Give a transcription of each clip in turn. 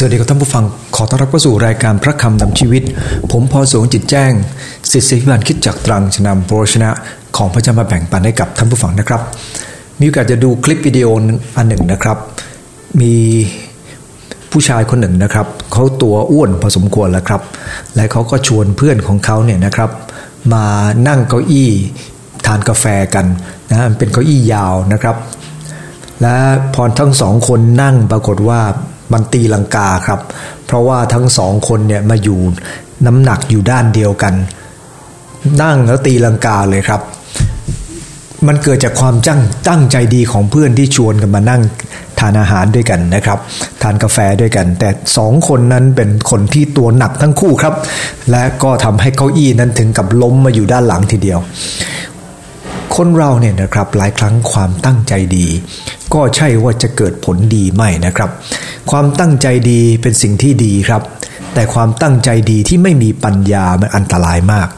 สวัสดีครับท่านผู้ฟังขอต้อนรับเข้าสู่รายการพระคำนำชีวิต ผมพอสงจิตแจ้งสิทธิพิบันคิดจากตรังชนำโรชนะ ของพระเจ้ามาแบ่งปันให้กับท่านผู้ฟังนะครับ มีโอกาสจะดูคลิปวิดีโออันหนึ่งนะครับ มีผู้ชายคนหนึ่งนะครับเขาตัวอ้วนพอสมควรแล้วครับ และเขาก็ชวนเพื่อนของเขาเนี่ยนะครับ มานั่งเก้าอี้ทานกาแฟกันนะมันเป็นเก้าอี้ยาวนะครับ และพอทั้งสองคนนั่งปรากฏว่า มันตีลังกาครับ เพราะว่าทั้งสองคนเนี่ยมาอยู่น้ำหนักอยู่ด้านเดียวกัน นั่งแล้วตีลังกาเลยครับ มันเกิดจากความจังตั้งใจดีของเพื่อนที่ชวนกันมานั่งทานอาหารด้วยกันนะครับ ทานกาแฟด้วยกัน แต่สองคนนั้นเป็นคนที่ตัวหนักทั้งคู่ครับ และก็ทำให้เก้าอี้นั้นถึงกับล้มมาอยู่ด้านหลังทีเดียว คนเราเนี่ยนะครับหลายครั้งความตั้งใจดี ก็ใช่ว่าจะเกิดผลดีไม่นะครับ ความตั้งใจดีเป็นสิ่งที่ดีครับ แต่ความตั้งใจดีที่ไม่มีปัญญามันอันตรายมาก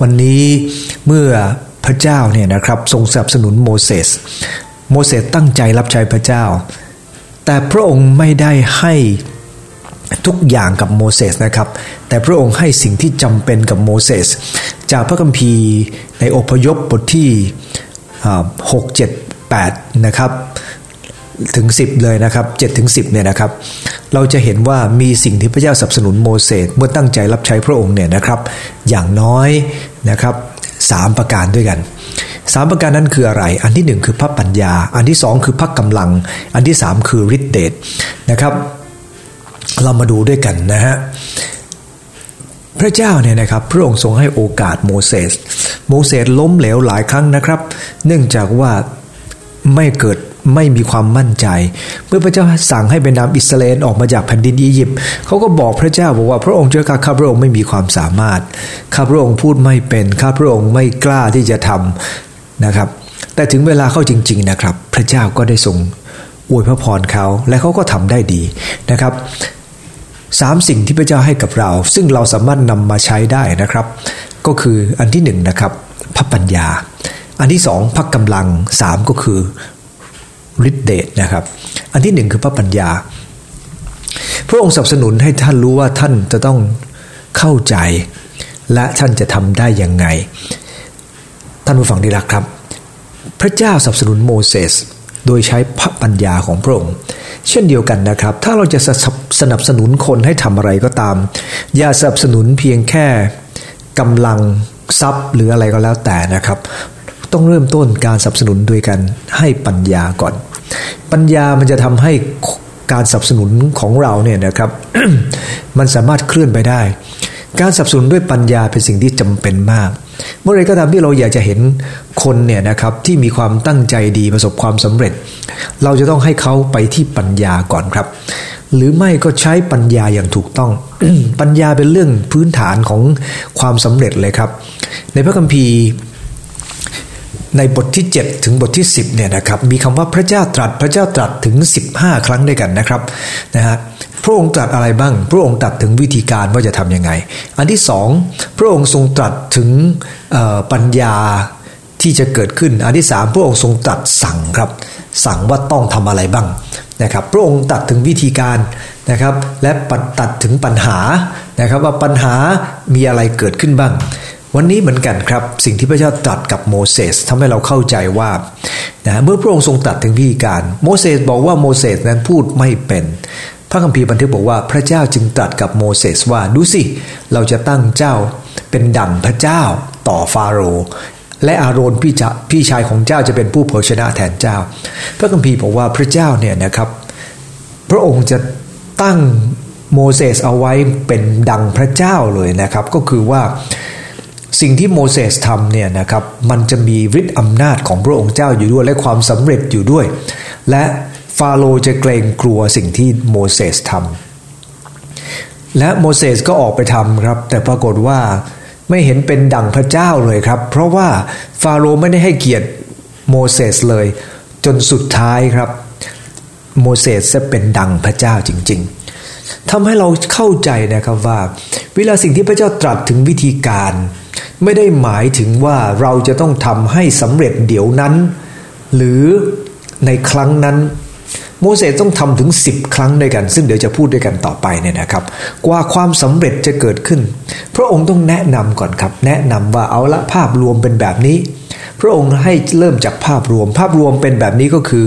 วันนี้เมื่อพระเจ้าเนี่ยนะครับทรงสนับสนุนโมเสสโมเสสตั้งใจรับใช้พระเจ้า แต่พระองค์ไม่ได้ให้ ทุกอย่างกับโมเสสนะครับ แต่พระองค์ให้สิ่งที่จำเป็นกับโมเสสจากพระคัมภีร์ในอพยพบทที่หกเจ็ดแปดนะครับถึง 10 เลยนะครับ7ถึง10เนี่ยนะครับ เราจะเห็นว่ามีสิ่งที่พระเจ้าสนับสนุนโมเสสเมื่อตั้งใจรับใช้พระองค์เนี่ยนะครับ อย่างน้อยนะครับสามประการด้วยกันสามประการนั้นคืออะไร อันที่หนึ่งคือพระปัญญา อันที่สองคือพระกำลัง อันที่สามคือฤทธิเดชนะครับ เรามาดูด้วยกันนะฮะพระเจ้าเนี่ยนะครับพระองค์ทรงให้โอกาสโมเสสโมเสสล้มเหลวหลายครั้งนะครับ เนื่องจากว่าไม่เกิดไม่มีความมั่นใจ เมื่อพระเจ้าสั่งให้ไปนำอิสราเอลออกมาจากแผ่นดินอียิปต์เขาก็บอกพระเจ้าบอกว่าพระองค์เจ้าข้าพระองค์ไม่มีความสามารถข้าพระองค์พูดไม่เป็นข้าพระองค์ไม่กล้าที่จะทำนะครับ แต่ถึงเวลาเข้าจริง ๆนะครับ พระเจ้าก็ได้ทรงอวยพระพรเขาและเขาก็ทำได้ดีนะครับ สามสิ่งที่พระเจ้าให้กับเรา ซึ่งเราสามารถนำมาใช้ได้นะครับ ก็คืออันที่หนึ่งนะครับพระปัญญา อันที่สองพระกำลังสามก็คือฤทธิเดชนะครับ อันที่หนึ่งคือพระปัญญา พระองค์สนับสนุนให้ท่านรู้ว่าท่านจะต้องเข้าใจ และท่านจะทำได้ยังไง ท่านผู้ฟังที่รักครับ พระเจ้าสนับสนุนโมเสสโดยใช้พระปัญญาของพระองค์ เช่นเดียวกันนะครับ ถ้าเราจะสนับสนุนคนให้ทำอะไรก็ตาม อย่าสนับสนุนเพียงแค่กำลังทรัพย์หรืออะไรก็แล้วแต่นะครับ ต้องเริ่มต้นการสนับสนุนโดยการให้ปัญญาก่อน ปัญญามันจะทำให้การสนับสนุนของเราเนี่ยนะครับ มันสามารถเคลื่อนไปได้ การสับสนุนด้วยปัญญาเป็นสิ่งที่จำเป็นมาก เมื่อไรก็ตามที่เราอยากจะเห็นคนเนี่ยนะครับที่มีความตั้งใจดีประสบความสำเร็จ เราจะต้องให้เขาไปที่ปัญญาก่อนครับ หรือไม่ก็ใช้ปัญญาอย่างถูกต้อง ปัญญาเป็นเรื่องพื้นฐานของความสำเร็จเลยครับ ในพระคัมภีร์ ในบทที่ 7 ถึงบทที่ 10เนี่ยนะครับมีคำว่าพระเจ้าตรัสพระเจ้าตรัสถึง 15 ครั้งด้วยกันนะครับนะฮะพระองค์ตรัสอะไรบ้าง พระองค์ตรัสถึงวิธีการว่าจะทํำยังไง อันที่สองพระองค์ทรงตรัสถึงปัญญาที่จะเกิดขึ้น อันที่สามพระองค์ทรงตรัสสั่งครับสั่งว่าต้องทำอะไรบ้างนะครับพระองค์ตรัสถึงวิธีการนะครับและตัดถึงปัญหานะครับว่าปัญหามีอะไรเกิดขึ้นบ้าง วันนี้เหมือนกันครับ สิ่งที่พระเจ้าตรัสกับโมเสสทำให้เราเข้าใจว่านะเมื่อพระองค์ทรงตรัสถึงวิธีการ โมเสสบอกว่าโมเสสนั้นพูดไม่เป็น พระคัมภีร์บันทึกบอกว่าพระเจ้าจึงตรัสกับโมเสสว่าดูสิ เราจะตั้งเจ้าเป็นดั่งพระเจ้าต่อฟาโรห์และอาโรนพี่จะพี่ชายของเจ้าจะเป็นผู้เผยชนะแทนเจ้า พระคัมภีร์บอกว่าพระเจ้าเนี่ยนะครับ พระองค์จะตั้งโมเสสเอาไว้เป็นดังพระเจ้าเลยนะครับ ก็คือว่า สิ่งที่โมเสสทำเนี่ยนะครับมันจะมีฤทธิ์อำนาจของพระองค์เจ้าอยู่ด้วยและความสำเร็จอยู่ด้วย และฟาโรจะเกรงกลัวสิ่งที่โมเสสทำและโมเสสก็ออกไปทำครับ แต่ปรากฏว่าไม่เห็นเป็นดั่งพระเจ้าเลยครับ เพราะว่าฟาโรห์ไม่ได้ให้เกียรติโมเสสเลย จนสุดท้ายครับ โมเสสจะเป็นดังพระเจ้าจริง ๆทำให้เราเข้าใจนะครับว่า เวลาสิ่งที่พระเจ้าตรัสถึงวิธีการ ไม่ได้หมายถึงว่าเราจะต้องทำให้สำเร็จเดี๋ยวนั้น หรือในครั้งนั้น โมเสสต้องทำถึง 10 ครั้งด้วยกัน ซึ่งเดี๋ยวจะพูดด้วยกันต่อไปเนี่ยนะครับ กว่าความสำเร็จจะเกิดขึ้น พระองค์ต้องแนะนำก่อนครับ แนะนำว่าเอาละภาพรวมเป็นแบบนี้ พระองค์ให้เริ่มจากภาพรวม ภาพรวมเป็นแบบนี้ก็คือ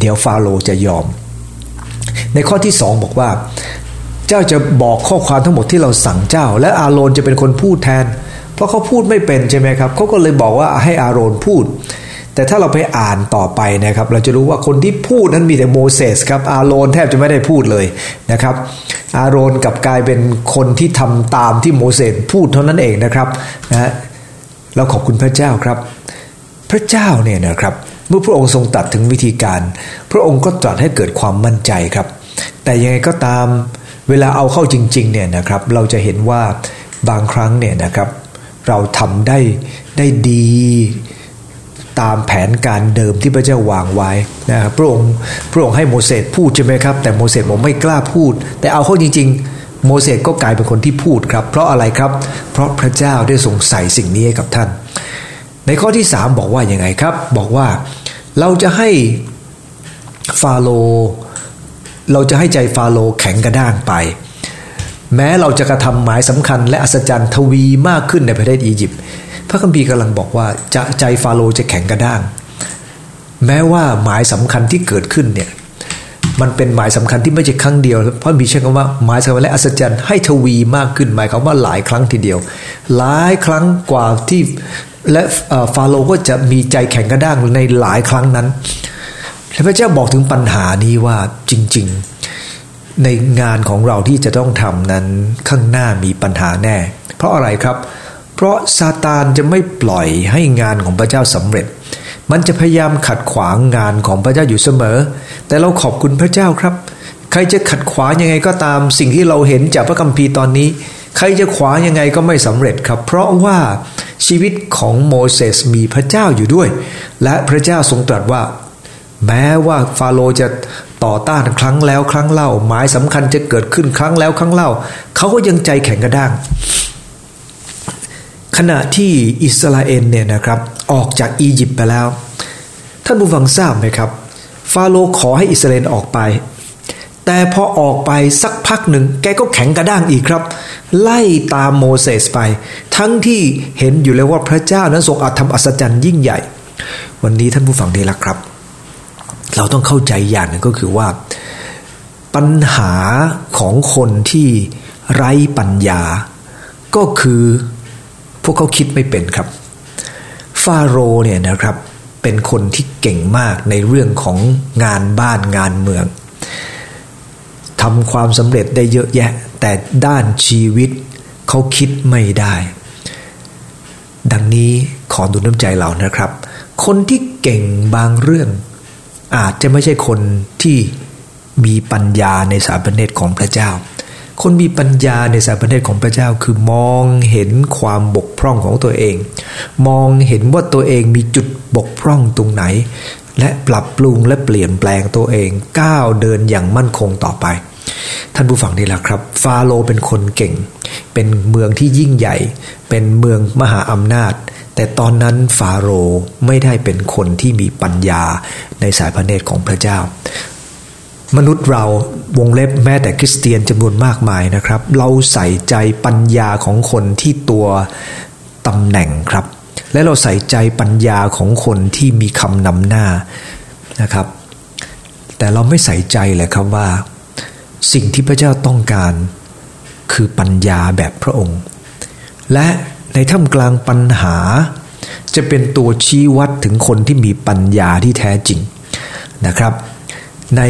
เดี๋ยวฟาโรห์จะยอม ในข้อที่สองบอกว่า จ้าจะบอกข้อความทั้งหมดที่เราสั่งเจ้า และอาโรนจะเป็นคนพูดแทน เพราะเขาพูดไม่เป็นใช่ไหมครับเขาก็เลยบอกว่าให้อาโรนพูด แต่ถ้าเราไปอ่านต่อไปนะครับ เราจะรู้ว่าคนที่พูดนั้นมีแต่โมเสสครับอาโรนแทบจะไม่ได้พูดเลยนะครับ อาโรนกับกลายเป็นคนที่ทำตามที่โมเสสพูดเท่านั้นเองนะครับนะเราขอบคุณพระเจ้าครับ พระเจ้าเนี่ยนะครับเมื่อพระองค์ทรงตัดถึงวิธีการ พระองค์ก็ตรัสให้เกิดความมั่นใจครับ แต่ยังไงก็ตาม เวลาเอาเข้าจริงๆเนี่ยนะครับ เราจะเห็นว่าบางครั้งเนี่ยนะครับ เราทำได้ได้ดีตามแผนการเดิมที่พระเจ้าวางไว้นะครับพระองค์พระองค์ให้โมเสสพูดใช่ไหมครับ แต่โมเสสบอกไม่กล้าพูด แต่เอาเข้าจริง ๆ โมเสสก็กลายเป็นคนที่พูดครับ เพราะอะไรครับ เพราะพระเจ้าได้ทรงใส่สิ่งนี้ให้กับท่าน ในข้อที่สามบอกว่าอยังไงครับ บอกว่าเราจะให้ฟาโร เราจะให้ใจฟาโรแข็งกระด้างไป แม้เราจะกระทำหมายสำคัญ และอัศจรรย์ทวีมากขึ้นในประเทศอียิปต์พระคัมภีร์กำลังบอกว่าจะใจฟาโรจะแข็งกระด้าง แม้ว่าหมายสำคัญที่เกิดขึ้นเนี่ยมันเป็นหมายสำคัญที่ไม่ใช่ครั้งเดียวเพราะมีใช้คำว่าหมายสำคัญและอัศจรรย์ให้ทวีมากขึ้นหมายความว่าหลายครั้งทีเดียว หลายครั้งกว่าที่และฟาโรห์ก็จะมีใจแข็งกระด้างในหลายครั้งนั้น พระเจ้าบอกถึงปัญหานี้ว่าจริง ๆ ในงานของเราที่จะต้องทำนั้นข้างหน้ามีปัญหาแน่ เพราะอะไรครับ เพราะซาตานจะไม่ปล่อยให้งานของพระเจ้าสำเร็จ มันจะพยายามขัดขวางงานของพระเจ้าอยู่เสมอ แต่เราขอบคุณพระเจ้าครับ ใครจะขัดขวางยังไงก็ตามสิ่งที่เราเห็นจากพระคัมภีร์ตอนนี้ ใครจะขวางยังไงก็ไม่สำเร็จครับ เพราะว่าชีวิตของโมเสสมีพระเจ้าอยู่ด้วย และพระเจ้าทรงตรัสว่า แม้ว่าฟาโรจะต่อต้านครั้งแล้วครั้งเล่า หมายสำคัญจะเกิดขึ้นครั้งแล้วครั้งเล่า เขาก็ยังใจแข็งกระด้าง ขณะที่อิสราเอลเนี่ยนะครับออกจากอียิปต์ไปแล้ว ท่านผู้ฟังทราบไหมครับ ฟาโรขอให้อิสราเอลออกไป แต่พอออกไปสักพักหนึ่งแกก็แข็งกระด้างอีกครับ ไล่ตามโมเสสไป ทั้งที่เห็นอยู่แล้วว่าพระเจ้านั้นทรงอาจทำอัศจรรย์ยิ่งใหญ่ วันนี้ท่านผู้ฟังดีละครับ เราต้องเข้าใจอย่างหนึ่งก็คือว่า ปัญหาของคนที่ไร้ปัญญา ก็คือพวกเขาคิดไม่เป็นครับ ฟาโรเนี่ยนะครับเป็นคนที่เก่งมากในเรื่องของงานบ้านงานเมืองทำความสำเร็จได้เยอะแยะ แต่ด้านชีวิตเขาคิดไม่ได้ ดังนี้ขอดูน้ำใจเรานะครับ คนที่เก่งบางเรื่อง อาจจะไม่ใช่คนที่มีปัญญาในสารพเนตรของพระเจ้า คนมีปัญญาในสารพเนตรของพระเจ้า คือมองเห็นความบกพร่องของตัวเอง มองเห็นว่าตัวเองมีจุดบกพร่องตรงไหน และปรับปรุงและเปลี่ยนแปลงตัวเองก้าวเดินอย่างมั่นคงต่อไป ท่านผู้ฟังนี่แหละครับ ฟาโรเป็นคนเก่ง เป็นเมืองที่ยิ่งใหญ่ เป็นเมืองมหาอำนาจ แต่ตอนนั้นฟาโรห์ไม่ได้เป็นคนที่มีปัญญาในสายพระเนตรของพระเจ้า มนุษย์เราวงเล็บแม้แต่คริสเตียนจำนวนมากมายนะครับ เราใส่ใจปัญญาของคนที่ตัวตำแหน่งครับ และเราใส่ใจปัญญาของคนที่มีคำนำหน้านะครับ แต่เราไม่ใส่ใจเลยครับว่า สิ่งที่พระเจ้าต้องการคือปัญญาแบบพระองค์ และ ในท่ามกลางปัญหา จะเป็นตัวชี้วัดถึงคนที่มีปัญญาที่แท้จริงนะครับ ใน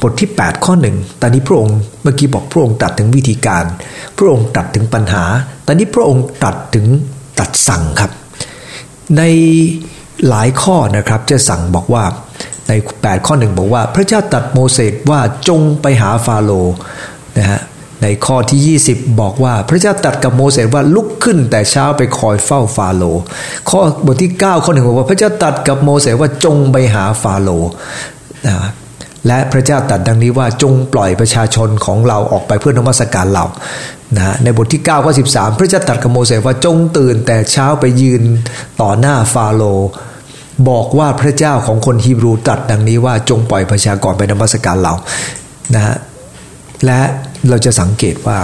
บทที่ 8 ข้อหนึ่งตอนนี้พระองค์เมื่อกี้บอกพระองค์ตัดถึงวิธีการ พระองค์ตัดถึงปัญหา ตอนนี้พระองค์ตัดถึงตัดสั่งครับ ในหลายข้อนะครับจะสั่งบอกว่าใน 8 ข้อหนึ่งบอกว่า พระเจ้าตัดโมเสสว่าจงไปหาฟาโรนะฮะ ในข้อที่ 20 บอกว่าพระเจ้าตัดกับโมเสสว่าลุกขึ้นแต่เช้าไปคอยเฝ้าฟาโรห์ข้อบทที่ 9 ข้อหนึ่งบอกว่าพระเจ้าตัดกับโมเสสว่าจงไปหาฟาโรห์นะและพระเจ้าตัดดังนี้ว่าจงปล่อยประชาชนของเราออกไปเพื่อนมัสการเรานะในบทที่ 9 ข้อ 13 พระเจ้าตัดกับโมเสสว่าจงตื่นแต่เช้าไปยืนต่อหน้าฟาโรห์บอกว่าพระเจ้าของคนฮีบรูตรัสดังนี้ว่าจงปล่อยประชากรไปนมัสการเรานะฮะ และเราจะสังเกตว่า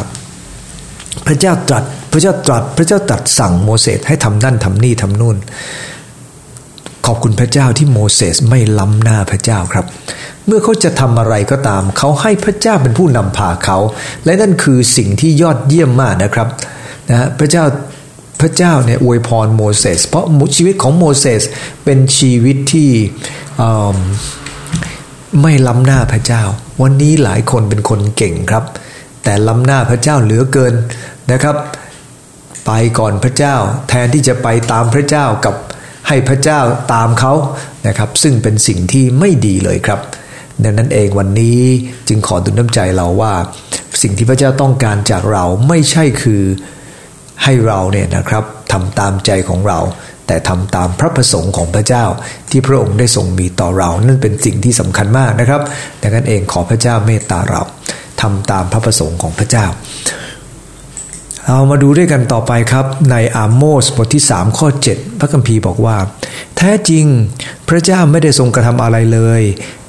พระเจ้าตรัสพระเจ้าตรัสพระเจ้าตรัสสั่งโมเสสให้ทำนั่นทำนี่ทำนู่น ขอบคุณพระเจ้าที่โมเสสไม่ล้ำหน้าพระเจ้าครับ เมื่อเขาจะทำอะไรก็ตาม เขาให้พระเจ้าเป็นผู้นำพาเขา และนั่นคือสิ่งที่ยอดเยี่ยมมากนะครับนะพระเจ้าพระเจ้าเนี่ยอวยพรโมเสสเพราะชีวิตของโมเสสเป็นชีวิตที่ ไม่ล้ำหน้าพระเจ้า วันนี้หลายคนเป็นคนเก่งครับ แต่ล้ำหน้าพระเจ้าเหลือเกินนะครับ ไปก่อนพระเจ้า แทนที่จะไปตามพระเจ้ากับให้พระเจ้าตามเขานะครับ ซึ่งเป็นสิ่งที่ไม่ดีเลยครับดังนั้นเองวันนี้จึงขอดุลน้ำใจเราว่า สิ่งที่พระเจ้าต้องการจากเราไม่ใช่คือให้เราเนี่ยนะครับทำตามใจของเรา แต่ทำตามพระประสงค์ของพระเจ้า ที่พระองค์ได้ทรงมีต่อเรา นั่นเป็นสิ่งที่สำคัญมากนะครับ ดังนั้นเองขอพระเจ้าเมตตาเราทำตามพระประสงค์ของพระเจ้าเอามาดูด้วยกันต่อไปครับ ในอาโมสบทที่ 3 ข้อ 7 พระคัมภีร์บอกว่า แท้จริงพระเจ้าไม่ได้ทรงกระทำอะไรเลย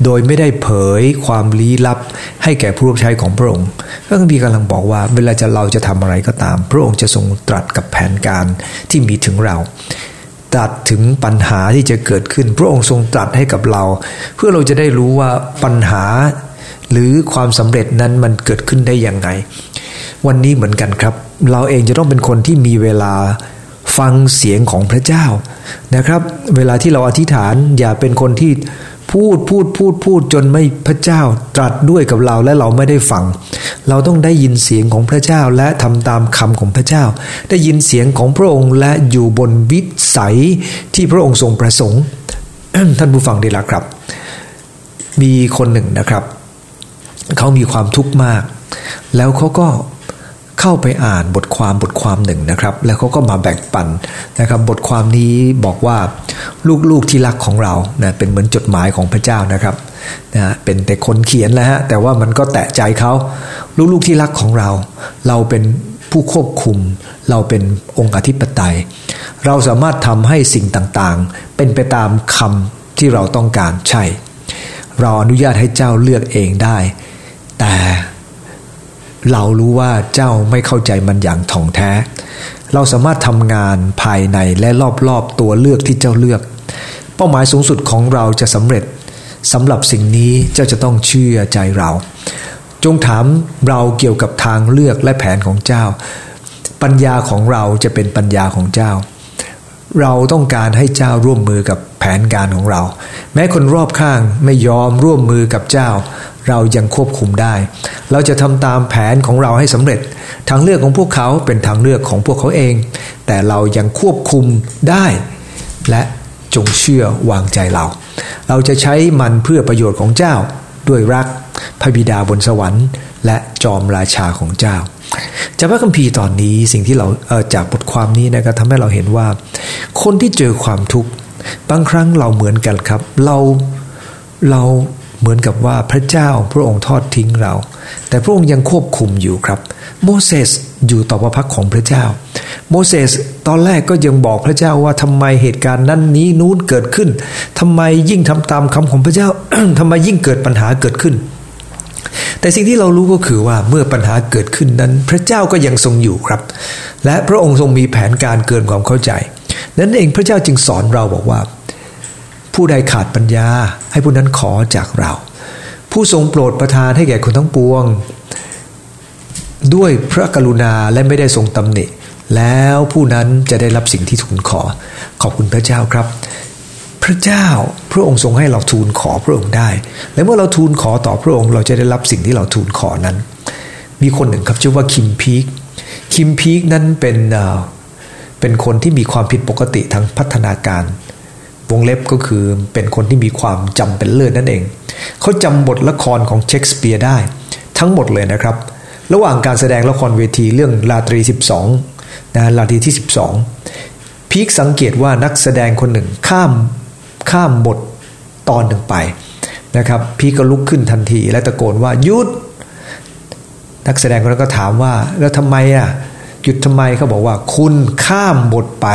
โดยไม่ได้เผยความลี้ลับ ให้แก่ผู้รับใช้ของพระองค์ พระคัมภีร์กำลังบอกว่า เวลาจะเราจะทำอะไรก็ตาม พระองค์จะทรงตรัสกับแผนการที่มีถึงเรา ตรัสถึงปัญหาที่จะเกิดขึ้น พระองค์ทรงตรัสให้กับเรา เพื่อเราจะได้รู้ว่าปัญหา หรือความสำเร็จนั้นมันเกิดขึ้นได้อย่างไง วันนี้เหมือนกันครับ เราเองจะต้องเป็นคนที่มีเวลาฟังเสียงของพระเจ้านะครับ เวลาที่เราอธิษฐานอย่าเป็นคนที่ พูดพูดพูดพูดจนไม่พระเจ้าตรัสด้วยกับเราและเราไม่ได้ฟัง เราต้องได้ยินเสียงของพระเจ้าและทำตามคำของพระเจ้า ได้ยินเสียงของพระองค์และอยู่บนวิสัยที่พระองค์ทรงประสงค์ ท่านผู้ฟังดีละครับ มีคนหนึ่งนะครับ เขามีความทุกข์มาก แล้วเขาก็ เข้าไปอ่านบทความบทความหนึ่งนะครับ แล้วเขาก็มาแบ่งปันนะครับ บทความนี้บอกว่าลูกๆที่รักของเรานะเป็นเหมือนจดหมายของพระเจ้านะครับนะเป็นแต่คนเขียนแล้วฮะแต่ว่ามันก็แตะใจเขาลูกๆที่รักของเรา เราเป็นผู้ควบคุม เราเป็นองค์อธิปไตย เราสามารถทำให้สิ่งต่างๆ เป็นไปตามคำที่เราต้องการใช่ เราอนุญาตให้เจ้าเลือกเองได้ แต่ เรารู้ว่าเจ้าไม่เข้าใจมันอย่างถ่องแท้ เราสามารถทำงานภายในและรอบๆตัวเลือกที่เจ้าเลือก เป้าหมายสูงสุดของเราจะสำเร็จสำหรับสิ่งนี้เจ้าจะต้องเชื่อใจเรา จงถามเราเกี่ยวกับทางเลือกและแผนของเจ้า ปัญญาของเราจะเป็นปัญญาของเจ้า เราต้องการให้เจ้าร่วมมือกับแผนการของเรา แม้คนรอบข้างไม่ยอมร่วมมือกับเจ้า เรายังควบคุมได้ เราจะทำตามแผนของเราให้สำเร็จ ทางเลือกของพวกเขาเป็นทางเลือกของพวกเขาเอง แต่เรายังควบคุมได้ และจงเชื่อวางใจเรา เราจะใช้มันเพื่อประโยชน์ของเจ้า ด้วยรักพระบิดาบนสวรรค์ และจอมราชาของเจ้าจากพระคัมภีร์ตอนนี้สิ่งที่เราเจากบทความนี้นะครับทำให้เราเห็นว่า คนที่เจอความทุกข์บางครั้งเราเหมือนกันครับ เราเรา เหมือนกับว่าพระเจ้าพระองค์ทอดทิ้งเรา แต่พระองค์ยังควบคุมอยู่ครับ โมเสสอยู่ต่อพระพักของพระเจ้า โมเสสตอนแรกก็ยังบอกพระเจ้าว่าทำไมเหตุการณ์นั้นนี้นู้นเกิดขึ้นทำไมยิ่งทำตามคำของพระเจ้าทำไมยิ่งเกิดปัญหาเกิดขึ้น แต่สิ่งที่เรารู้ก็คือว่าเมื่อปัญหาเกิดขึ้นนั้น พระเจ้าก็ยังทรงอยู่ครับ และพระองค์ทรงมีแผนการเกินความเข้าใจ นั้นเองพระเจ้าจึงสอนเราบอกว่า ผู้ใดขาดปัญญาให้ผู้นั้นขอจากเรา ผู้ทรงโปรดประทานให้แก่คนทั้งปวง ด้วยพระกรุณาและไม่ได้ทรงตำหนิ แล้วผู้นั้นจะได้รับสิ่งที่ทูลขอ ขอบคุณพระเจ้าครับ พระเจ้าพระองค์ทรงให้เราทูลขอพระองค์ได้ และเมื่อเราทูลขอต่อพระองค์เราจะได้รับสิ่งที่เราทูลขอนั้น มีคนหนึ่งครับชื่อว่าคิมพีคคิมพีคนั้นเป็นเป็นคนที่มีความผิดปกติทางพัฒนาการ วงเล็บก็คือเป็นคนที่มีความจำเป็นเลิศนั่นเอง เขาจำบทละครของเชคสเปียร์ได้ ทั้งหมดเลยนะครับ ระหว่างการแสดงละครเวทีเรื่องลาตรี 12นะลาตรีที่ 12 พีคสังเกตว่านักแสดงคนหนึ่งข้ามข้ามบทตอนหนึ่งไปนะครับพีคก็ลุกขึ้นทันทีและตะโกนว่าหยุด นักแสดงคนนั้นก็ถามว่าแล้วทำไมอะหยุดทำไมเขาบอกว่าคุณข้ามบทไป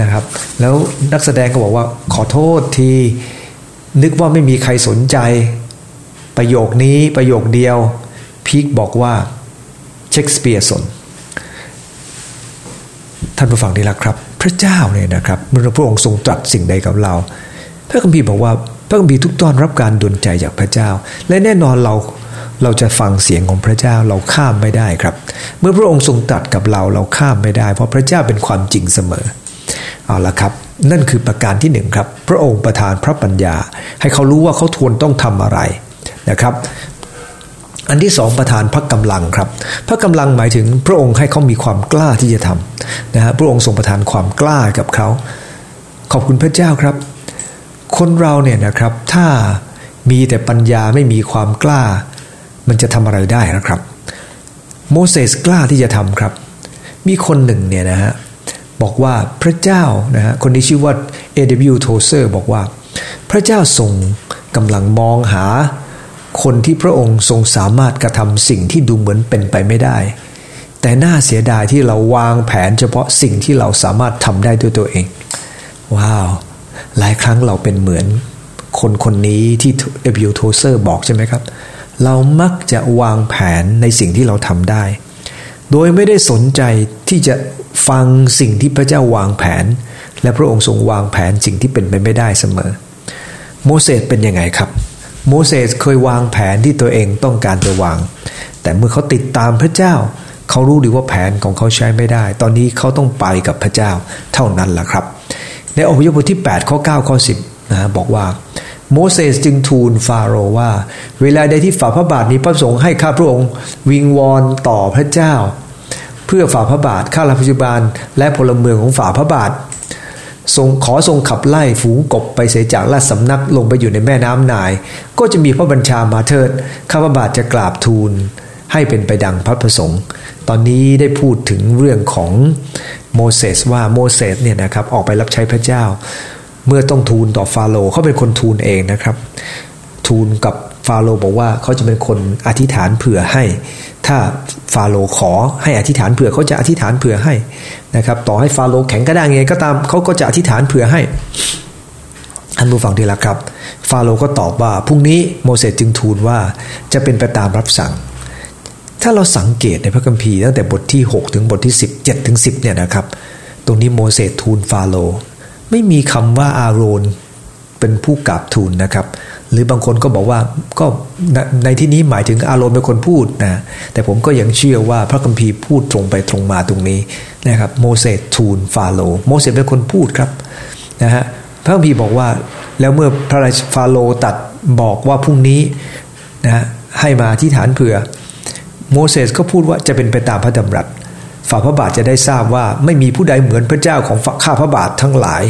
นะครับ แล้วนักแสดงก็บอกว่าขอโทษทีนึกว่าไม่มีใครสนใจ ประโยคนี้ประโยคเดียวพีคบอกว่าเชคสเปียร์สนท่านผู้ฟังที่รักครับ พระเจ้าเนี่ยนะครับเมื่อพระองค์ทรงตรัสสิ่งใดกับเรา พระคัมภีร์บอกว่าพระคัมภีร์ทุกตอนรับการดลใจจากพระเจ้า และแน่นอนเราเราจะฟังเสียงของพระเจ้าเราข้ามไม่ได้ครับ เมื่อพระองค์ทรงตรัสกับเราเราข้ามไม่ได้ เพราะพระเจ้าเป็นความจริงเสมอ เอาละครับ นั่นคือประการที่หนึ่งครับ พระองค์ประทานพระปัญญา ให้เขารู้ว่าเขาทวนต้องทำอะไรนะครับ อันที่สองประทานพระกำลังครับ พระกำลังหมายถึงพระองค์ให้เขามีความกล้าที่จะทำนะฮะพระองค์ทรงประทานความกล้ากับเขา ขอบคุณพระเจ้าครับ คนเราเนี่ยนะครับถ้ามีแต่ปัญญาไม่มีความกล้า มันจะทำอะไรได้นะครับ โมเสสกล้าที่จะทำครับ มีคนหนึ่งเนี่ยนะฮะ บอกว่าพระเจ้านะฮะคนที่ชื่อว่า A.W. Tozer บอกว่า พระเจ้าทรงกำลังมองหา คนที่พระองค์ทรงสามารถกระทำสิ่งที่ดูเหมือนเป็นไปไม่ได้ แต่น่าเสียดายที่เราวางแผนเฉพาะสิ่งที่เราสามารถทำได้ด้วยตัวเอง ว้าว หลายครั้งเราเป็นเหมือนคนคนนี้ที่ A.W. Tozer บอกใช่ไหมครับ เรามักจะวางแผนในสิ่งที่เราทำได้ โดยไม่ได้สนใจที่จะฟังสิ่งที่พระเจ้าวางแผน และพระองค์ทรงวางแผนสิ่งที่เป็นไปไม่ได้เสมอ โมเสสเป็นยังไงครับ โมเสสเคยวางแผนที่ตัวเองต้องการจะวาง แต่เมื่อเขาติดตามพระเจ้า เขารู้ดีว่าแผนของเขาใช้ไม่ได้ ตอนนี้เขาต้องไปกับพระเจ้าเท่านั้นแหละครับ ในอพยพบทที่8ข้อ9ข้อ10นะบอกว่า โมเสสจึงทูลฟาโรห์ว่า เวลาใดที่ฝ่าพระบาทนี้พระสงฆ์ให้ข้าพระองค์ วิงวอนต่อพระเจ้า เพื่อฝ่าพระบาทข้าราชการและพลเมืองของฝ่าพระบาททรงขอทรงขับไล่ฝูงกบไปเสียจากราชสำนักลงไปอยู่ในแม่น้ำนาย ก็จะมีพระบัญชามาเถิดข้าพระบาทจะกราบทูล ให้เป็นไปดังพระประสงค์ ตอนนี้ได้พูดถึงเรื่องของโมเสสว่าโมเสสเนี่ยนะครับออกไปรับใช้พระเจ้า เมื่อต้องทูลต่อฟาโรห์เขาเป็นคนทูลเองนะครับ ทูลกับฟาโรห์บอกว่าเขาจะเป็นคนอธิษฐานเผื่อให้ ถ้าฟาโรห์ขอให้อธิษฐานเผื่อเขาจะอธิษฐานเผื่อให้นะครับ ต่อให้ฟาโรห์แข็งกระด้างไงก็ตามเขาก็จะอธิษฐานเผื่อให้ท่านผู้ฟังดีละครับ ฟาโรห์ก็ตอบว่าพรุ่งนี้โมเสสจึงทูลว่าจะเป็นไปตามรับสั่ง ถ้าเราสังเกตในพระคัมภีร์ตั้งแต่บทที่ 6 ถึงบทที่ 10 7ถึง10เนี่ยนะครับ ตรงนี้โมเสสทูลฟาโรห์ ไม่มีคำว่าอาโรนเป็นผู้กราบทูลนะครับ หรือบางคนก็บอกว่าก็ในที่นี้หมายถึงอาโรมณ์เป็นคนพูดนะแต่ผมก็ยังเชื่อว่าพระคัมภีร์พูดตรงไปตรงมาตรงนี้นะครับโมเสสทูลฟาโรห์โมเสสเป็นคนพูดครับนะฮะพระคัมภีร์บอกว่าแล้วเมื่อพระราชฟาโรห์ตรัสบอกว่าพรุ่งนี้นะให้มาที่ฐานเผื่อ โมเสสก็พูดว่าจะเป็นไปตามพระดำรัส ฝ่าพระบาทจะได้ทราบว่าไม่มีผู้ใดเหมือนพระเจ้าของข้าพระบาททั้งหลาย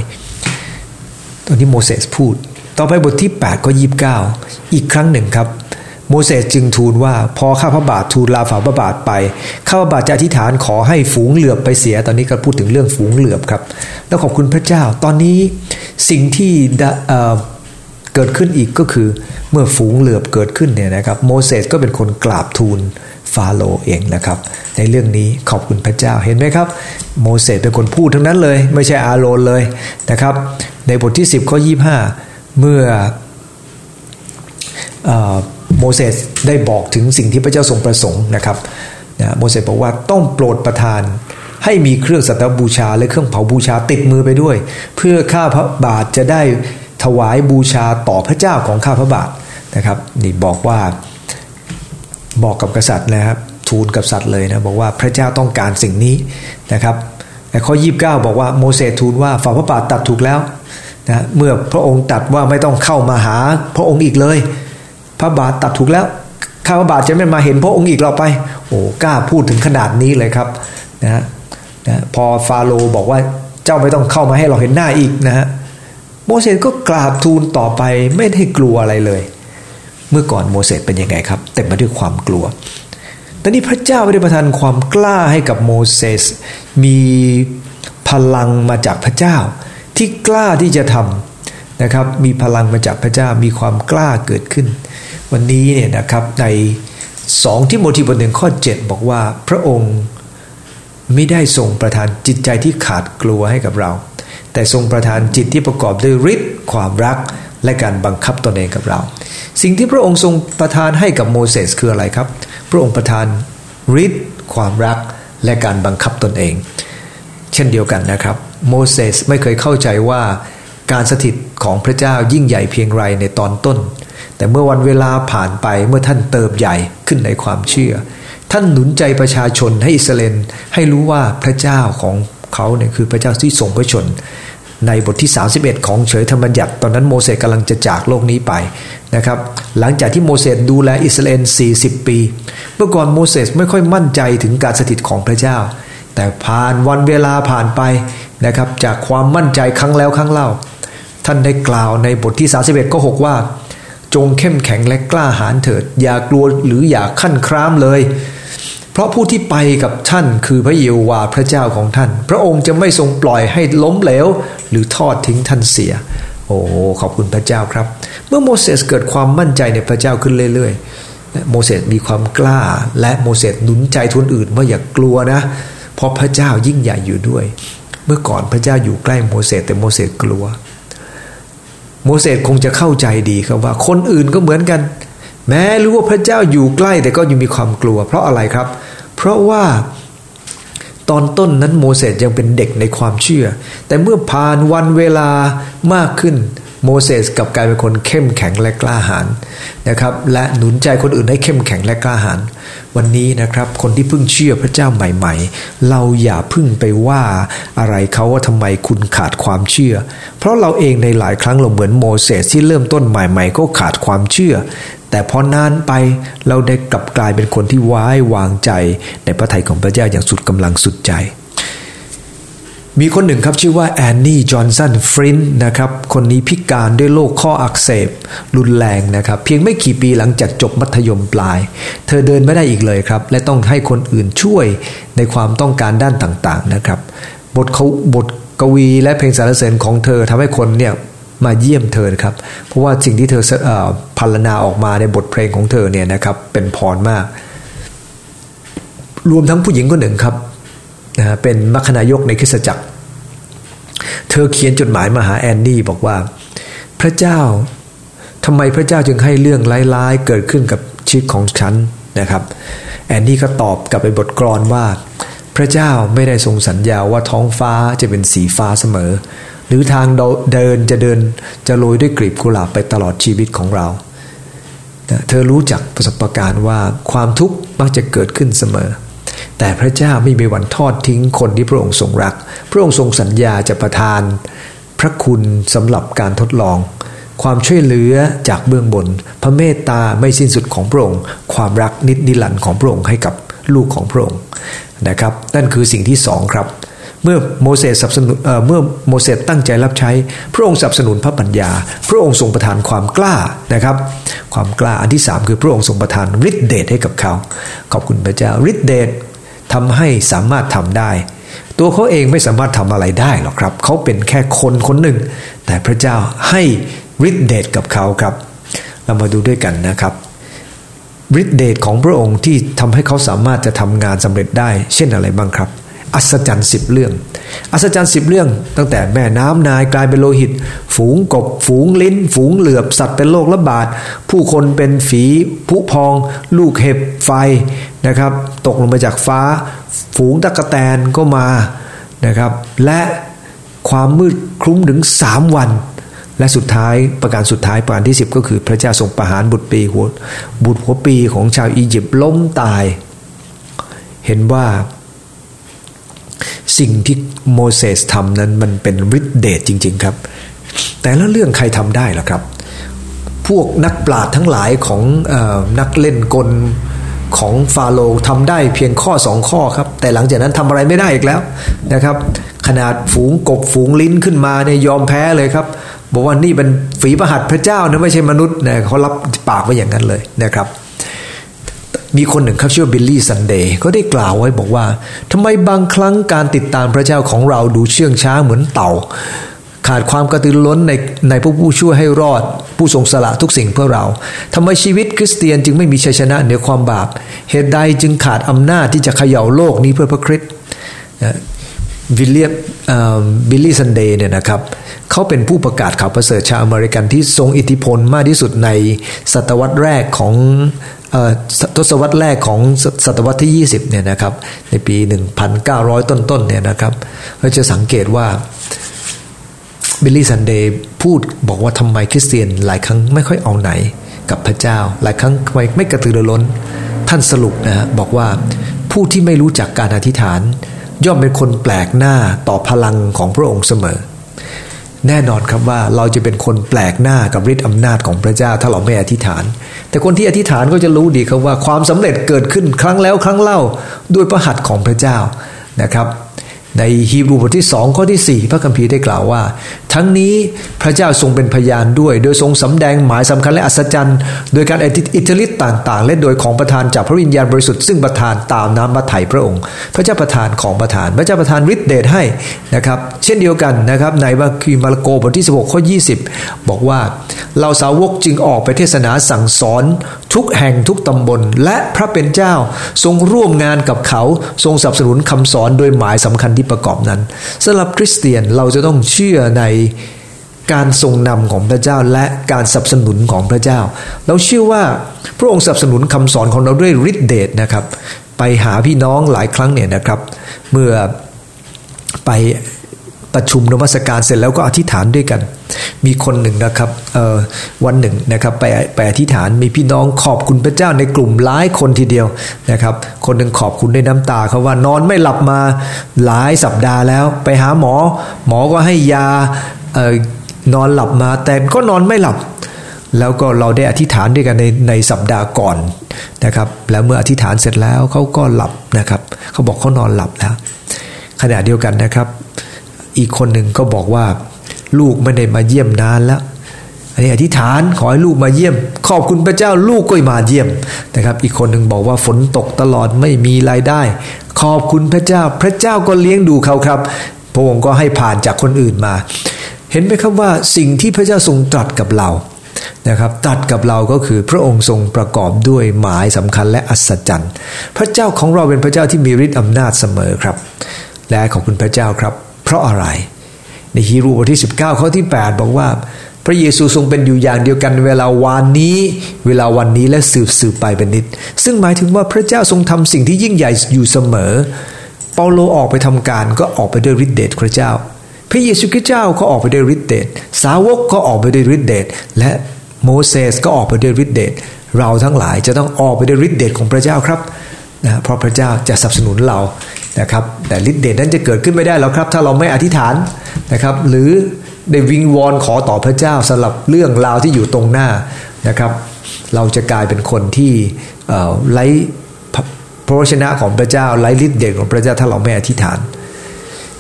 ตอนนี้โมเสสพูด ต่อไปบทที่ 8 ก็ยีบเก้าอีกครั้งหนึ่งครับ โมเสสจึงทูลว่าพอข้าพระบาททูลลาฝ่าพระบาทไป ข้าพระบาทจะอธิษฐานขอให้ฝูงเหลือบไปเสีย ตอนนี้ก็พูดถึงเรื่องฝูงเหลือบครับ แล้วขอบคุณพระเจ้า ตอนนี้สิ่งที่เกิดขึ้นอีกก็คือเมื่อฝูงเหลือบเกิดขึ้นเนี่ยนะครับ โมเสสก็เป็นคนกราบทูล ฟาโรเองนะครับ ในเรื่องนี้ขอบคุณพระเจ้าเห็นไหมครับ โมเสสเป็นคนพูดทั้งนั้นเลย ไม่ใช่อาโรนเลยนะครับ ในบทที่ 10ข้อ25 เมื่อโมเสสได้บอกถึงสิ่งที่พระเจ้าทรงประสงค์นะครับนะโมเสสบอกว่าต้องโปรดประทานให้มีเครื่องสัตบูชาและเครื่องเผาบูชาติดมือไปด้วย เพื่อข้าพระบาทจะได้ถวายบูชาต่อพระเจ้าของข้าพระบาทนะครับนี่บอกว่า บอกกับกษัตริย์นะครับทูลกับสัตว์เลยนะบอกว่าพระเจ้าต้องการสิ่งนี้นะครับแต่ข้อยีบเก้าบอกว่าโมเสสทูลว่าฝ่าพระบาทตัดถูกแล้วนะเมื่อพระองค์ตัดว่าไม่ต้องเข้ามาหาพระองค์อีกเลย พระบาทตัดถูกแล้วข้าพระบาทจะไม่มาเห็นพระองค์อีกเราไป โอ้กล้าพูดถึงขนาดนี้เลยครับนะนะพอฟาโรบอกว่าเจ้าไม่ต้องเข้ามาให้เราเห็นหน้าอีกนะฮะโมเสสก็กราบทูลต่อไปไม่ได้กลัวอะไรเลย มื่อก่อนโมเสสเป็นยังไงครับเต็มไปด้วยความกลัวแตอนนี้พระเจ้าได้ประทานความกล้าให้กับโมเสสมีพลังมาจากพระเจ้า ที่กล้าที่จะทำนะครับมีพลังมาจากพระเจ้ามีความกล้าเกิดขึ้น วันนี้เนี่ยนะครับในสองที่โมทีบทหนึ่งข้อ 7 บอกว่าพระองค์ไม่ได้ทรงประทานจิตใจที่ขาดกลัวให้กับเรา แต่ทรงประทานจิตที่ประกอบด้วยฤทธิ์ความรัก และการบังคับตนเองกับเรา สิ่งที่พระองค์ทรงประทานให้กับโมเสสคืออะไรครับ พระองค์ประทานฤทธิ์ความรักและการบังคับตนเอง เช่นเดียวกันนะครับ โมเสสไม่เคยเข้าใจว่าการสถิตของพระเจ้ายิ่งใหญ่เพียงไรในตอนต้น แต่เมื่อวันเวลาผ่านไปเมื่อท่านเติบใหญ่ขึ้นในความเชื่อ ท่านหนุนใจประชาชนให้อิสราเอลให้รู้ว่าพระเจ้าของเขาเนี่ยคือพระเจ้าที่ทรงพระชน ในบทที่ 31 ของเฉยธรรมบัญญัติ ตอนนั้นโมเสสกำลังจะจากโลกนี้ไปนะครับ หลังจากที่โมเสสดูแลอิสราเอล 40 ปี เมื่อก่อนโมเสสไม่ค่อยมั่นใจถึงการสถิตของพระเจ้า แต่ผ่านวันเวลาผ่านไปนะครับ จากความมั่นใจครั้งแล้วครั้งเล่า ท่านได้กล่าวในบทที่ 31ก็6ว่า จงเข้มแข็งและกล้าหาญเถิด อย่ากลัวหรืออย่าขั้นคร้ามเลย เพราะผู้ที่ไปกับท่านคือพระเยโฮวาห์พระเจ้าของท่าน พระองค์จะไม่ทรงปล่อยให้ล้มเหลว หรือทอดทิ้งท่านเสีย โอ้ขอบคุณพระเจ้าครับ เมื่อโมเสสเกิดความมั่นใจในพระเจ้าขึ้นเรื่อยๆโมเสสมีความกล้า และโมเสสหนุนใจทุนอื่นว่าอย่ากกลัวนะ เพราะพระเจ้ายิ่งใหญ่อยู่ด้วย เมื่อก่อนพระเจ้าอยู่ใกล้โมเสสแต่โมเสสกลัว โมเสสคงจะเข้าใจดีครับว่า คนอื่นก็เหมือนกัน แม้รู้ว่าพระเจ้าอยู่ใกล้แต่ก็ยังมีความกลัว เพราะอะไรครับ เพราะว่าตอนต้นนั้นโมเสสยังเป็นเด็กในความเชื่อ แต่เมื่อผ่านวันเวลามากขึ้นโมเสสกลับกลายเป็นคนเข้มแข็งและกล้าหาญนะครับ และหนุนใจคนอื่นให้เข้มแข็งและกล้าหาญ วันนี้นะครับคนที่เพิ่งเชื่อพระเจ้าใหม่ๆ เราอย่าพึ่งไปว่าอะไรเขาว่าทำไมคุณขาดความเชื่อ เพราะเราเองในหลายครั้งเราเหมือนโมเสสที่เริ่มต้นใหม่ๆ ก็ขาดความเชื่อ แต่พอนานไปเราได้กลับกลายเป็นคนที่ไว้วางใจ ในพระทัยของพระเจ้าอย่างสุดกำลังสุดใจ มีคนหนึ่งครับชื่อว่าแอนนี่ จอห์นสัน ฟรินนะครับ คนนี้พิการด้วยโรคข้ออักเสบ รุนแรงนะครับ เพียงไม่กี่ปีหลังจากจบมัธยมปลาย เธอเดินไม่ได้อีกเลยครับ และต้องให้คนอื่นช่วยในความต้องการด้านต่างๆนะครับ บทเขาบทกวีและเพลงสรรเสริญของเธอทำให้คนเนี่ยมาเยี่ยมเธอครับ เพราะว่าสิ่งที่เธอพรรณนาออกมาในบทเพลงของเธอเนี่ยนะครับเป็นพรมาก รวมทั้งผู้หญิงคนหนึ่งครับ นะเป็นมัคนายกในคริสตจักร เธอเขียนจดหมายมาหาแอนดี้บอกว่า พระเจ้าทำไมพระเจ้าจึงให้เรื่องร้ายๆ เกิดขึ้นกับชีวิตของฉันนะครับ แอนดี้ก็ตอบกลับไปบทกลอนว่า พระเจ้าไม่ได้ทรงสัญญาว่าท้องฟ้าจะเป็นสีฟ้าเสมอ หรือทางเดินจะเดินจะโรยด้วยกลีบกุหลาบไปตลอดชีวิตของเราเธอรู้จักประสบการณ์ว่าความทุกข์มักจะเกิดขึ้นเสมอ แต่พระเจ้าไม่มีวันทอดทิ้งคนที่พระองค์ทรงรัก พระองค์ทรงสัญญาจะประทาน พระคุณสำหรับการทดลอง ความช่วยเหลือจากเบื้องบน พระเมตตาไม่สิ้นสุดของพระองค์ ความรักนิดนิรันดร์ของพระองค์ให้กับลูกของพระองค์นะครับ นั่นคือสิ่งที่สองครับ เมื่อโมเสสสนับสนุนเมื่อโมเสสตั้งใจรับใช้ พระองค์สนับสนุนพระปัญญา พระองค์ทรงประทานความกล้านะครับ ความกล้าอันที่สามคือพระองค์ทรงประทานฤทธิเดชให้กับเขา ขอบคุณพระเจ้าฤทธิเดชทำให้สามารถทำได้ ตัวเขาเองไม่สามารถทำอะไรได้หรอกครับ เขาเป็นแค่คนคนหนึ่ง แต่พระเจ้าให้ฤทธิเดชกับเขาครับ เรามาดูด้วยกันนะครับฤทธิเดชของพระองค์ที่ทำให้เขาสามารถจะทำงานสำเร็จได้ เช่นอะไรบ้างครับ อัศจรรย์สิบเรื่อง อัศจรรย์สิบเรื่อง ตั้งแต่แม่น้ำนายกลายเป็นโลหิต ฝูงกบ ฝูงลิ้น ฝูงเหลือบสัตว์เป็นโรคระบาด ผู้คนเป็นฝีผู้พอง ลูกเห็บไฟนะครับ ตกลงมาจากฟ้า ฝูงตะกะแตนก็มานะครับ และความมืดคลุ้มถึงสามวัน และสุดท้ายประการสุดท้ายประการที่สิบก็คือพระเจ้าทรงประหารบุตรปีหัวบุตรหัวปีของชาวอียิปต์ล้มตาย เห็นว่า สิ่งที่โมเสสทำนั้นมันเป็นฤทธิเดชจริง ๆครับ แต่ละเรื่องใครทำได้ล่ะครับ พวกนักปราชญ์ทั้งหลายของอนักเล่นกลของฟาโรห์ทำได้เพียงข้อสองข้อครับ แต่หลังจากนั้นทำอะไรไม่ได้อีกแล้วนะครับ ขนาดฝูงกบฝูงริ้นขึ้นมาเนี่ยยอมแพ้เลยครับบอกว่านี่เป็นฝีพระหัตถ์พระเจ้านะไม่ใช่มนุษย์นะเขารับปากไว้อย่างนั้นเลยนะครับ มีคนหนึ่งครับชื่อบิลลี่ซันเดย์ก็ได้กล่าวไว้บอกว่าทำไมบางครั้งการติดตามพระเจ้าของเราดูเชื่องช้าเหมือนเต่า ขาดความกระตือรือร้นในในผู้ผู้ช่วยให้รอด ผู้ทรงสละทุกสิ่งเพื่อเราทำไมชีวิตคริสเตียนจึงไม่มีชัยชนะเหนือความบาปเหตุใดจึงขาดอำนาจที่จะเขย่าโลกนี้เพื่อพระคริสต์วิลเลียมบิลลี่ซันเดย์เนี่ยนะครับเขาเป็นผู้ประกาศข่าวประเสริฐชาวอเมริกันที่ทรงอิทธิพลมากที่สุดในศตวรรษแรกของ ทศวรรษแรกของศตวรรษที่ 20เนี่ยนะครับในปี 1,900 ต้นๆเนี่ยนะครับเราจะสังเกตว่าบิลลี่ซันเดย์พูดบอกว่าทำไมคริสเตียนหลายครั้งไม่ค่อยเอาไหนกับพระเจ้า หลายครั้งทำไมไม่กระตือรือร้น ท่านสรุปนะบอกว่าผู้ที่ไม่รู้จักการอธิษฐาน ย่อมเป็นคนแปลกหน้าต่อพลังของพระองค์เสมอ แน่นอนครับว่าเราจะเป็นคนแปลกหน้ากับฤทธิ์อำนาจของพระเจ้าถ้าเราไม่อธิษฐาน แต่คนที่อธิษฐานก็จะรู้ดีครับว่าความสำเร็จเกิดขึ้นครั้งแล้วครั้งเล่าด้วยพระหัตถ์ของพระเจ้านะครับ ในฮีบรูบทที่สองข้อที่ 4 พระคัมภีร์ได้กล่าวว่า ทั้งนี้พระเจ้าทรงเป็นพยานด้วย โดยทรงสำแดงหมายสำคัญและอัศจรรย์โดยการอิทธิฤทธิ์ต่าง ๆ และโดยของประทานจากพระวิญญาณบริสุทธิ์ซึ่งประทานตามน้ำพระทัยพระองค์ พระเจ้าประทานของประทาน พระเจ้าประทานฤทธิ์เดชให้นะครับ เช่นเดียวกันนะครับในวัคีมาระโกบทที่ 16 ข้อ 20 บอกว่าเราสาวกจึงออกไปเทศนาสั่งสอน ทุกแห่งทุกตำบล และพระเป็นเจ้าทรงร่วมงานกับเขาทรงสนับสนุนคำสอนโดยหมายสำคัญที่ประกอบนั้นสำหรับคริสเตียนเราจะต้องเชื่อในการทรงนำของพระเจ้าและการสนับสนุนของพระเจ้า เราเชื่อว่าพระองค์สนับสนุนคำสอนของเราด้วยฤทธิเดชนะครับ ไปหาพี่น้องหลายครั้งเนี่ยนะครับ เมื่อไปประชุมนมัสการเสร็จแล้วก็อธิษฐานด้วยกัน มีคนหนึ่งนะครับวันหนึ่งนะครับไปไปอธิษฐานมีพี่น้องขอบคุณพระเจ้าในกลุ่มหลายคนทีเดียวนะครับ คนหนึ่งขอบคุณด้วยน้ำตาเขาว่านอนไม่หลับมาหลายสัปดาห์แล้ว ไปหาหมอ หมอก็ให้ยานอนหลับมาแต่ก็นอนไม่หลับ แล้วก็เราได้อธิษฐานด้วยกันในในสัปดาห์ก่อนนะครับ แล้วเมื่ออธิษฐานเสร็จแล้วเขาก็หลับนะครับ เขาบอกเขานอนหลับแล้วขณะเดียวกันนะครับ อีกคนหนึ่งก็บอกว่า ลูกไม่ได้มาเยี่ยมนานแล้วอันนี้อธิษฐานขอให้ลูกมาเยี่ยม ขอบคุณพระเจ้าลูกก็มาเยี่ยมนะครับ อีกคนหนึ่งบอกว่าฝนตกตลอดไม่มีรายได้ ขอบคุณพระเจ้าพระเจ้าก็เลี้ยงดูเขาครับ พระองค์ก็ให้ผ่านจากคนอื่นมา เห็นไหมครับว่าสิ่งที่พระเจ้าทรงตรัสกับเรานะครับตรัสกับเราก็คือพระองค์ทรงประกอบด้วยหมายสำคัญและอัศจรรย์ พระเจ้าของเราเป็นพระเจ้าที่มีฤทธิ์อำนาจเสมอครับ และขอบคุณพระเจ้าครับ เพราะอะไร ในฮีรูบทที่ 19 ข้อที่ 8 บอกว่า พระเยซูทรงเป็นอยู่อย่างเดียวกันเวลาวันนี้ เวลาวันนี้และสืบสืบไปเป็นนิด ซึ่งหมายถึงว่าพระเจ้าทรงทำสิ่งที่ยิ่งใหญ่อยู่เสมอ เปาโลออกไปทำการก็ออกไปด้วยฤทธิเดชพระเจ้า พระเยซูคริสต์เจ้าก็ออกไปด้วยฤทธิเดชสาวกก็ออกไปด้วยฤทธิเดชและโมเสสก็ออกไปด้วยฤทธิเดชเราทั้งหลายจะต้องออกไปด้วยฤทธิเดชของพระเจ้าครับนะเพราะพระเจ้าจะสนับสนุนเรานะครับ แต่ฤทธิเดชนั้นจะเกิดขึ้นไม่ได้หรอกครับ ถ้าเราไม่อธิษฐาน นะครับหรือได้วิงวอนขอต่อพระเจ้าสำหรับเรื่องราวที่อยู่ตรงหน้านะครับ เราจะกลายเป็นคนที่ไร้พระวชนะของพระเจ้าไร้ฤทธิเดชของพระเจ้าถ้าเราไม่อธิษฐาน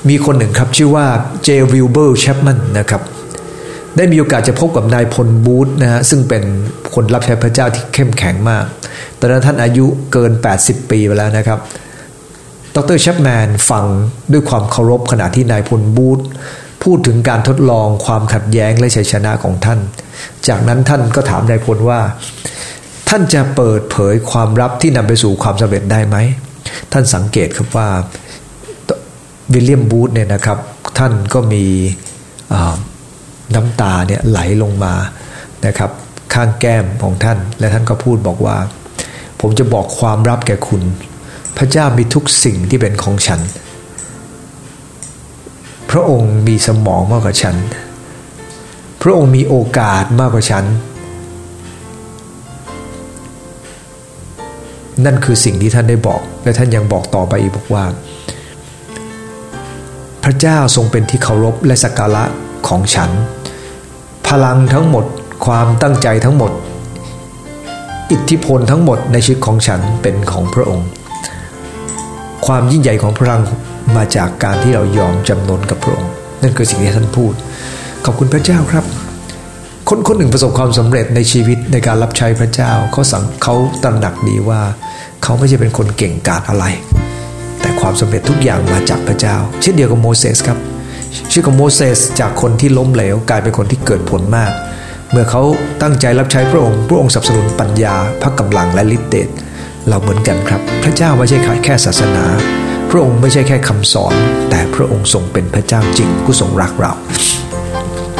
มีคนหนึ่งครับชื่อว่าเจวิลเบอร์แชปมันนะครับได้มีโอกาสจะพบกับนายพลบูธนะฮะซึ่งเป็นคนรับใช้พระเจ้าที่เข้มแข็งมาก ตอนนั้นท่านอายุเกิน 80 ปีไปแล้วนะครับ ดรแชปแมนฟังด้วยความเคารพขณะที่นายพลบูธ พูดถึงการทดลองความขัดแย้งและชัยชนะของท่าน จากนั้นท่านก็ถามนายพลว่า ท่านจะเปิดเผยความลับที่นำไปสู่ความสำเร็จได้ไหม ท่านสังเกตครับว่าวิลเลียมบูธเนี่ยนะครับ ท่านก็มีน้ำตาเนี่ยไหลลงมานะครับ ข้างแก้มของท่าน และท่านก็พูดบอกว่า ผมจะบอกความลับแก่คุณ พระเจ้ามีทุกสิ่งที่เป็นของฉัน ระองค์มีสมองมากกว่าฉัน พระองค์มีโอกาสมากกว่าฉัน นั่นคือสิ่งที่ท่านได้บอก และท่านยังบอกต่อไปอีกบอกว่า พระเจ้าทรงเป็นที่เคารพและสักการะของฉัน พลังทั้งหมดความตั้งใจทั้งหมด อิทธิพลทั้งหมดในชีวิตของฉันเป็นของพระองค์ ความยิ่งใหญ่ของพลัง มาจากการที่เรายอมจำนนกับพระองค์นั่นคือสิ่งที่ท่านพูด ขอบคุณพระเจ้าครับ คนคนหนึ่งประสบความสำเร็จในชีวิตในการรับใช้พระเจ้าเขาสังเขาตระหนักดีว่า เขาไม่ใช่เป็นคนเก่งกาจอะไร แต่ความสำเร็จทุกอย่างมาจากพระเจ้า เช่นเดียวกับโมเสสครับชื่อของโมเสสจากคนที่ล้มเหลวกลายเป็นคนที่เกิดผลมาก เมื่อเขาตั้งใจรับใช้พระองค์ พระองค์สนับสนุนปัญญาพระกำลังและฤทธิ์เดชเราเหมือนกันครับ พระเจ้าไม่ใช่แค่ศาสนา พระองค์ไม่ใช่แค่คำสอน แต่พระองค์ทรงเป็นพระเจ้าจริงผู้ทรงรักเรา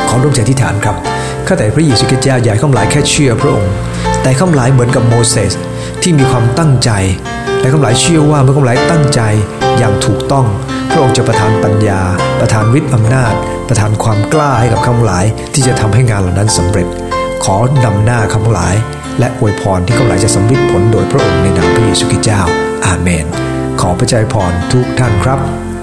ขอร่วมใจที่ฐานครับข้าแต่พระเยซูคริสต์เจ้าใหญ่ข้ามหลายแค่เชื่อพระองค์ แต่ข้ามหลายเหมือนกับโมเสสที่มีความตั้งใจ และข้ามหลายเชื่อว่าเมื่อข้ามหลายตั้งใจอย่างถูกต้องพระองค์จะประทานปัญญา ประทานฤทธิ์อำนาจ ประทานความกล้าให้กับข้าหลายที่จะทำให้งานเหล่านั้นสำเร็จ ขอนำหน้าข้าหลาย และอวยพรที่ข้าหลายจะสำเร็จผลโดยพระองค์ในนามพระเยซูคริสต์เจ้า อาเมน ขอพระเจ้าพรทุกท่านครับ